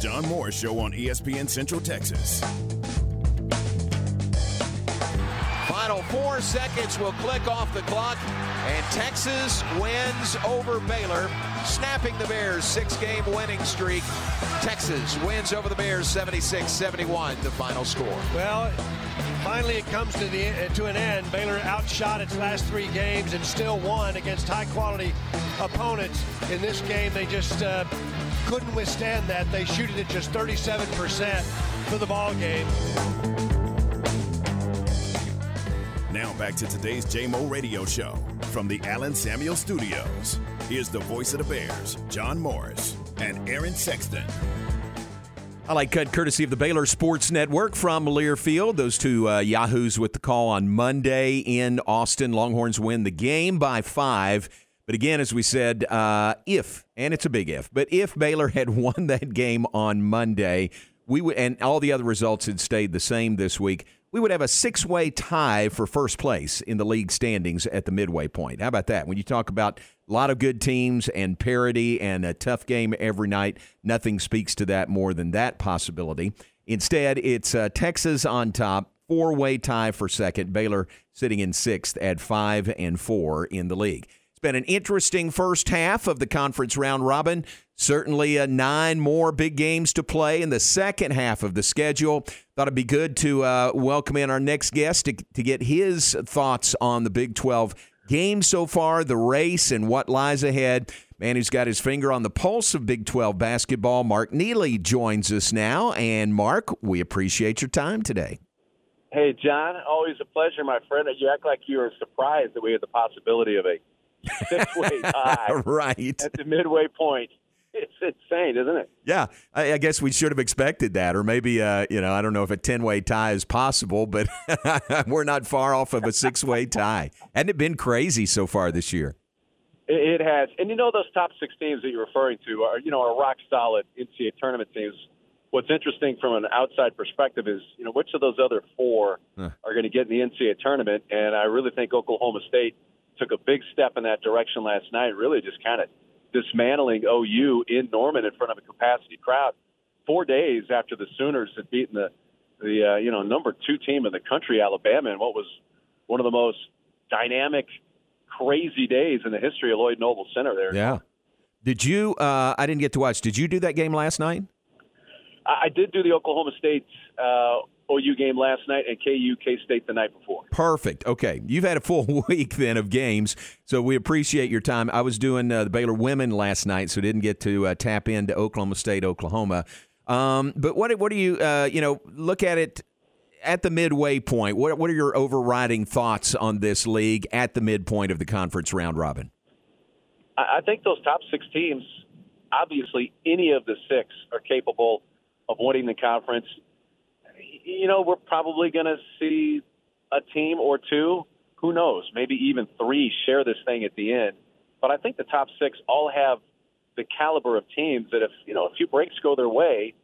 John Moore Show on ESPN Central Texas. Final four seconds will click off the clock, and Texas wins over Baylor, snapping the Bears' six game winning streak. Texas wins over the Bears 76 71, the final score. Well, finally it comes to, the, to an end. Baylor outshot its last three games and still won against high quality opponents. In this game, they just uh, couldn't withstand that. They shoot it at just 37% for the ball game. Now back to today's JMO Radio Show from the Allen Samuel Studios. Here's the voice of the Bears, John Morris and Aaron Sexton. I like cut courtesy of the Baylor Sports Network from Learfield. Those two uh, Yahoos with the call on Monday in Austin. Longhorns win the game by five. But again, as we said, uh, if, and it's a big if, but if Baylor had won that game on Monday, we would, and all the other results had stayed the same this week, we would have a six way tie for first place in the league standings at the midway point. How about that? When you talk about a lot of good teams and parity and a tough game every night, nothing speaks to that more than that possibility. Instead, it's uh, Texas on top, four way tie for second, Baylor sitting in sixth at five and four in the league. It's been an interesting first half of the conference round robin. Certainly, uh, nine more big games to play in the second half of the schedule. Thought it'd be good to uh, welcome in our next guest to, to get his thoughts on the Big 12 game so far, the race, and what lies ahead. Man who's got his finger on the pulse of Big 12 basketball, Mark Neely, joins us now. And Mark, we appreciate your time today. Hey, John, always a pleasure, my friend. You act like you were surprised that we had the possibility of a six-way tie right. at the midway point. It's insane, isn't it? Yeah, I, I guess we should have expected that, or maybe uh, you know, I don't know if a ten-way tie is possible, but we're not far off of a six-way tie. Hadn't it been crazy so far this year? It, it has, and you know those top six teams that you're referring to are you know are rock solid NCAA tournament teams. What's interesting from an outside perspective is you know which of those other four Huh. are going to get in the NCAA tournament, and I really think Oklahoma State took a big step in that direction last night. Really, just kind of dismantling OU in Norman in front of a capacity crowd. Four days after the Sooners had beaten the the uh, you know number two team in the country, Alabama, in what was one of the most dynamic, crazy days in the history of Lloyd Noble Center. There, Yeah. Did you? Uh, I didn't get to watch. Did you do that game last night? I, I did do the Oklahoma State uh, OU game last night and KU K State the night before. Perfect. Okay, you've had a full week then of games, so we appreciate your time. I was doing uh, the Baylor women last night, so didn't get to uh, tap into Oklahoma State, Oklahoma. Um, but what what do you uh, you know look at it at the midway point? What what are your overriding thoughts on this league at the midpoint of the conference round robin? I, I think those top six teams, obviously, any of the six are capable of winning the conference. You know, we're probably going to see a team or two, who knows, maybe even three share this thing at the end. But I think the top six all have the caliber of teams that if, you know, a few breaks go their way,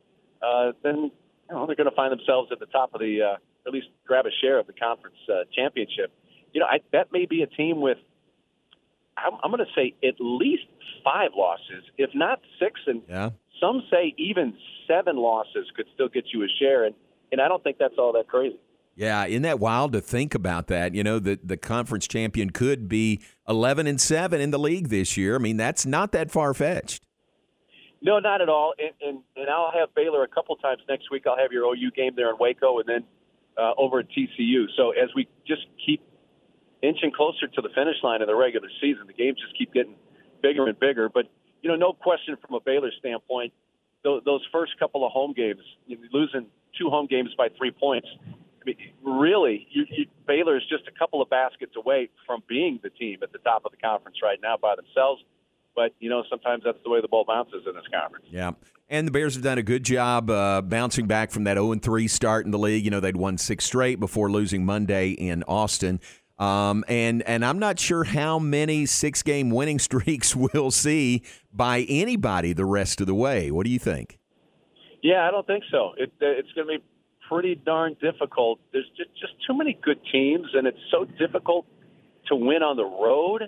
uh, then, you know, they're going to find themselves at the top of the, uh, at least grab a share of the conference uh, championship. You know, I, that may be a team with I'm, I'm going to say at least five losses, if not six, and Yeah. some say even seven losses could still get you a share, and and I don't think that's all that crazy. Yeah, isn't that wild to think about that? You know, the the conference champion could be eleven and seven in the league this year. I mean, that's not that far fetched. No, not at all. And, and and I'll have Baylor a couple times next week. I'll have your OU game there in Waco, and then uh, over at TCU. So as we just keep inching closer to the finish line of the regular season, the games just keep getting bigger and bigger. But you know, no question from a Baylor standpoint, those, those first couple of home games, you know, losing two home games by three points. I mean, really, you, you, Baylor is just a couple of baskets away from being the team at the top of the conference right now by themselves. But you know, sometimes that's the way the ball bounces in this conference. Yeah. And the Bears have done a good job uh, bouncing back from that 0 3 start in the league. You know, they'd won six straight before losing Monday in Austin. Um, and and I'm not sure how many six game winning streaks we'll see by anybody the rest of the way. What do you think? Yeah, I don't think so. It, it's going to be pretty darn difficult. There's just, just too many good teams, and it's so difficult to win on the road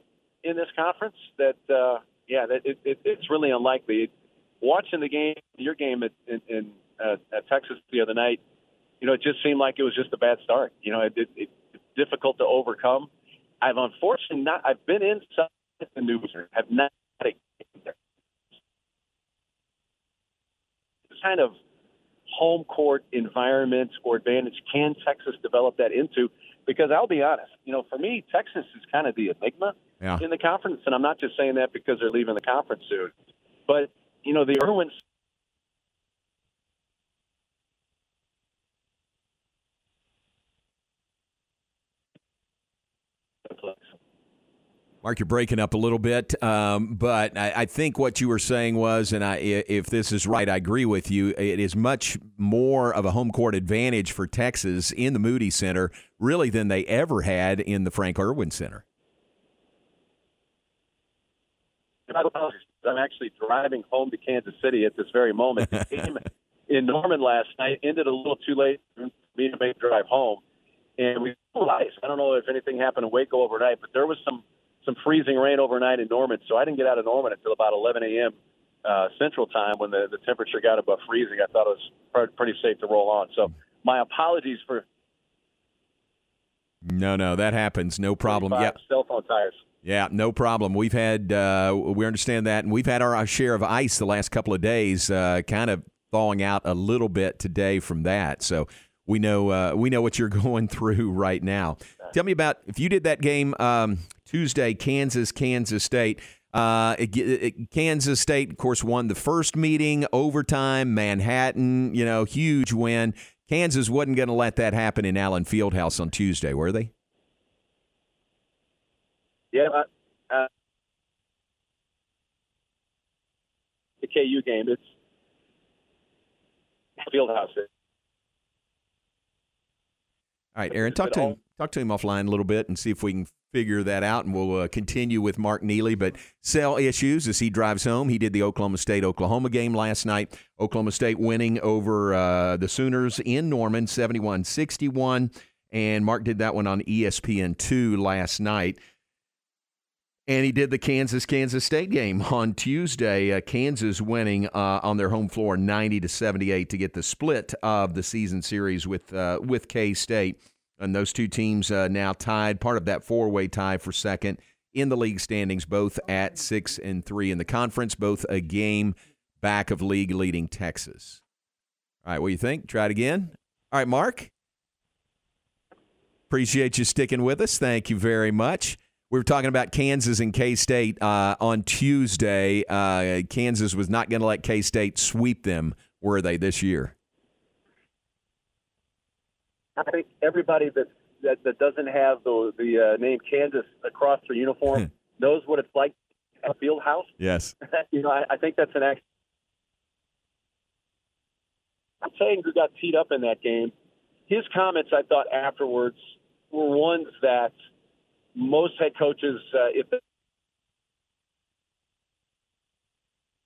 in this conference that, uh, yeah, that it, it, it's really unlikely. watching the game, your game at, in, in uh, at Texas the other night, you know, it just seemed like it was just a bad start. You know, it, it, it's difficult to overcome. I've unfortunately not. I've been inside the news. Have not had a game there. Kind of home court environment or advantage can Texas develop that into? Because I'll be honest, you know, for me, Texas is kind of the enigma Yeah. in the conference, and I'm not just saying that because they're leaving the conference soon, but you know, the Irwin Mark, you're breaking up a little bit, um, but I, I think what you were saying was, and I, if this is right, I agree with you. It is much more of a home court advantage for Texas in the Moody Center, really, than they ever had in the Frank Irwin Center. I'm actually driving home to Kansas City at this very moment. The game in Norman last night ended a little too late for me to make the drive home, and we realized. I don't know if anything happened in Waco overnight, but there was some some freezing rain overnight in Norman, so I didn't get out of Norman until about 11 a.m. Uh, Central Time when the the temperature got above freezing. I thought it was pr- pretty safe to roll on. So my apologies for No, no, that happens. No problem. 25 Yeah, cell phone tires. yeah, no problem. We've had, uh, we understand that, and we've had our, our share of ice the last couple of days, uh, kind of thawing out a little bit today from that. So we know, uh, we know what you're going through right now. Tell me about if you did that game um, Tuesday, Kansas, Kansas State. Uh, it, it, Kansas State, of course, won the first meeting, overtime, Manhattan, you know, huge win. Kansas wasn't going to let that happen in Allen Fieldhouse on Tuesday, were they? Yeah, uh, uh, the KU game. It's Fieldhouse. All right, Aaron, talk to him. Talk to him offline a little bit and see if we can figure that out, and we'll uh, continue with Mark Neely. But cell issues as he drives home. He did the Oklahoma State Oklahoma game last night. Oklahoma State winning over uh, the Sooners in Norman, 71-61. and Mark did that one on E ESPN two last night. And he did the Kansas Kansas State game on Tuesday. Uh, Kansas winning uh, on their home floor, ninety to seventy eight, to get the split of the season series with uh, with K State. And those two teams uh, now tied, part of that four way tie for second in the league standings, both at six and three in the conference, both a game back of league leading Texas. All right, what do you think? Try it again. All right, Mark. Appreciate you sticking with us. Thank you very much. We were talking about Kansas and K State uh, on Tuesday. Uh, Kansas was not going to let K State sweep them, were they, this year? I think everybody that that, that doesn't have the the uh, name Kansas across their uniform knows what it's like at a field house. Yes. you know, I, I think that's an act. I'm saying who got teed up in that game. His comments, I thought afterwards, were ones that most head coaches, uh, if they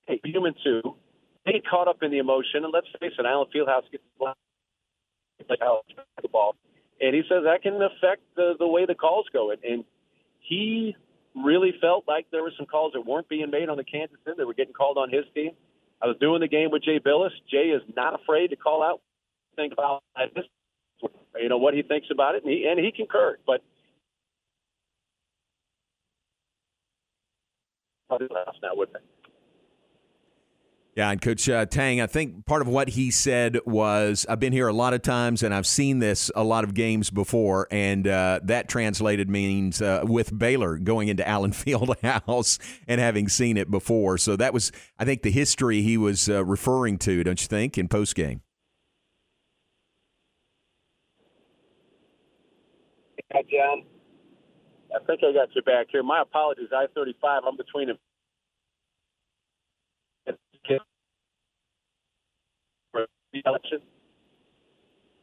hey, human too, they get caught up in the emotion. And let's face it, Allen Fieldhouse gets like how the ball, and he says that can affect the the way the calls go. And, and he really felt like there were some calls that weren't being made on the Kansas end. They were getting called on his team. I was doing the game with Jay Bilas. Jay is not afraid to call out, think about this, you know, what he thinks about it, and he and he concurred. But now, wouldn't it? Yeah, and Coach uh, Tang, I think part of what he said was, I've been here a lot of times and I've seen this a lot of games before, and uh, that translated means uh, with Baylor going into Allen Fieldhouse and having seen it before. So that was, I think, the history he was uh, referring to, don't you think, in postgame? Yeah, John. I think I got you back here. My apologies. I thirty five. I'm between them. Election.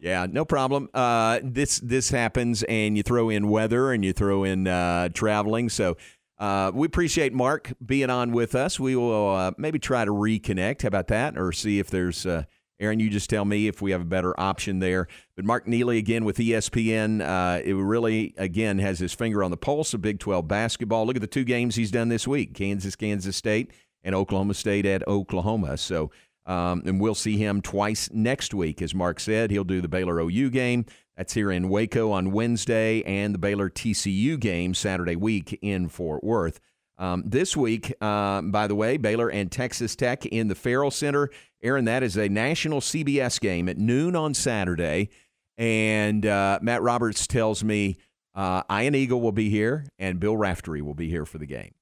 Yeah, no problem. Uh, this this happens, and you throw in weather, and you throw in uh, traveling. So uh, we appreciate Mark being on with us. We will uh, maybe try to reconnect. How about that? Or see if there's uh, Aaron. You just tell me if we have a better option there. But Mark Neely again with ESPN. Uh, it really again has his finger on the pulse of Big Twelve basketball. Look at the two games he's done this week: Kansas, Kansas State, and Oklahoma State at Oklahoma. So, um, and we'll see him twice next week. As Mark said, he'll do the Baylor OU game. That's here in Waco on Wednesday, and the Baylor TCU game Saturday week in Fort Worth. Um, this week, uh, by the way, Baylor and Texas Tech in the Ferrell Center. Aaron, that is a national CBS game at noon on Saturday. And uh, Matt Roberts tells me uh, Ian Eagle will be here and Bill Raftery will be here for the game.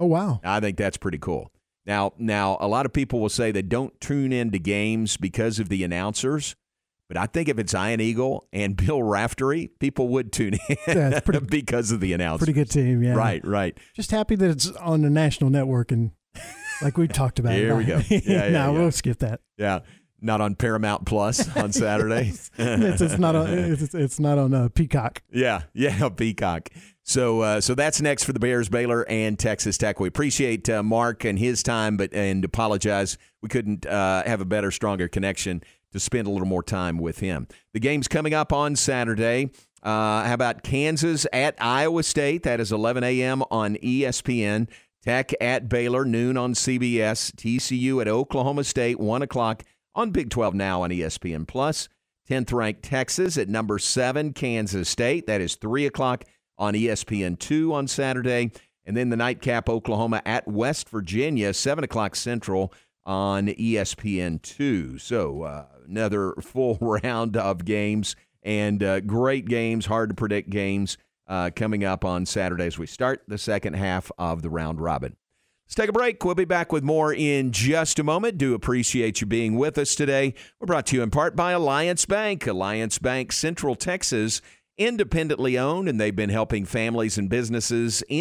Oh wow! I think that's pretty cool. Now, now a lot of people will say they don't tune into games because of the announcers. But I think if it's Ian Eagle and Bill Raftery, people would tune in yeah, pretty, because of the announcers. Pretty good team, yeah. Right, right. Just happy that it's on the national network and like we talked about. Here we go. Yeah, yeah, no, yeah. we'll skip that. Yeah, not on Paramount Plus on Saturday. it's, it's, not on. It's, it's not on uh, Peacock. Yeah, yeah, Peacock. So, uh, so that's next for the Bears, Baylor, and Texas Tech. We appreciate uh, Mark and his time, but and apologize we couldn't uh, have a better, stronger connection to spend a little more time with him. The game's coming up on Saturday. Uh, how about Kansas at Iowa State? That is 11 a.m. on ESPN. Tech at Baylor, noon on CBS. TCU at Oklahoma State, 1 o'clock on Big 12 Now on ESPN Plus. 10th ranked Texas at number 7, Kansas State. That is 3 o'clock on ESPN 2 on Saturday. And then the nightcap, Oklahoma at West Virginia, 7 o'clock Central on ESPN 2. So uh, another full round of games and uh, great games, hard to predict games uh, coming up on Saturday as we start the second half of the round robin. Let's take a break. We'll be back with more in just a moment. Do appreciate you being with us today. We're brought to you in part by Alliance Bank. Alliance Bank, Central Texas, independently owned, and they've been helping families and businesses in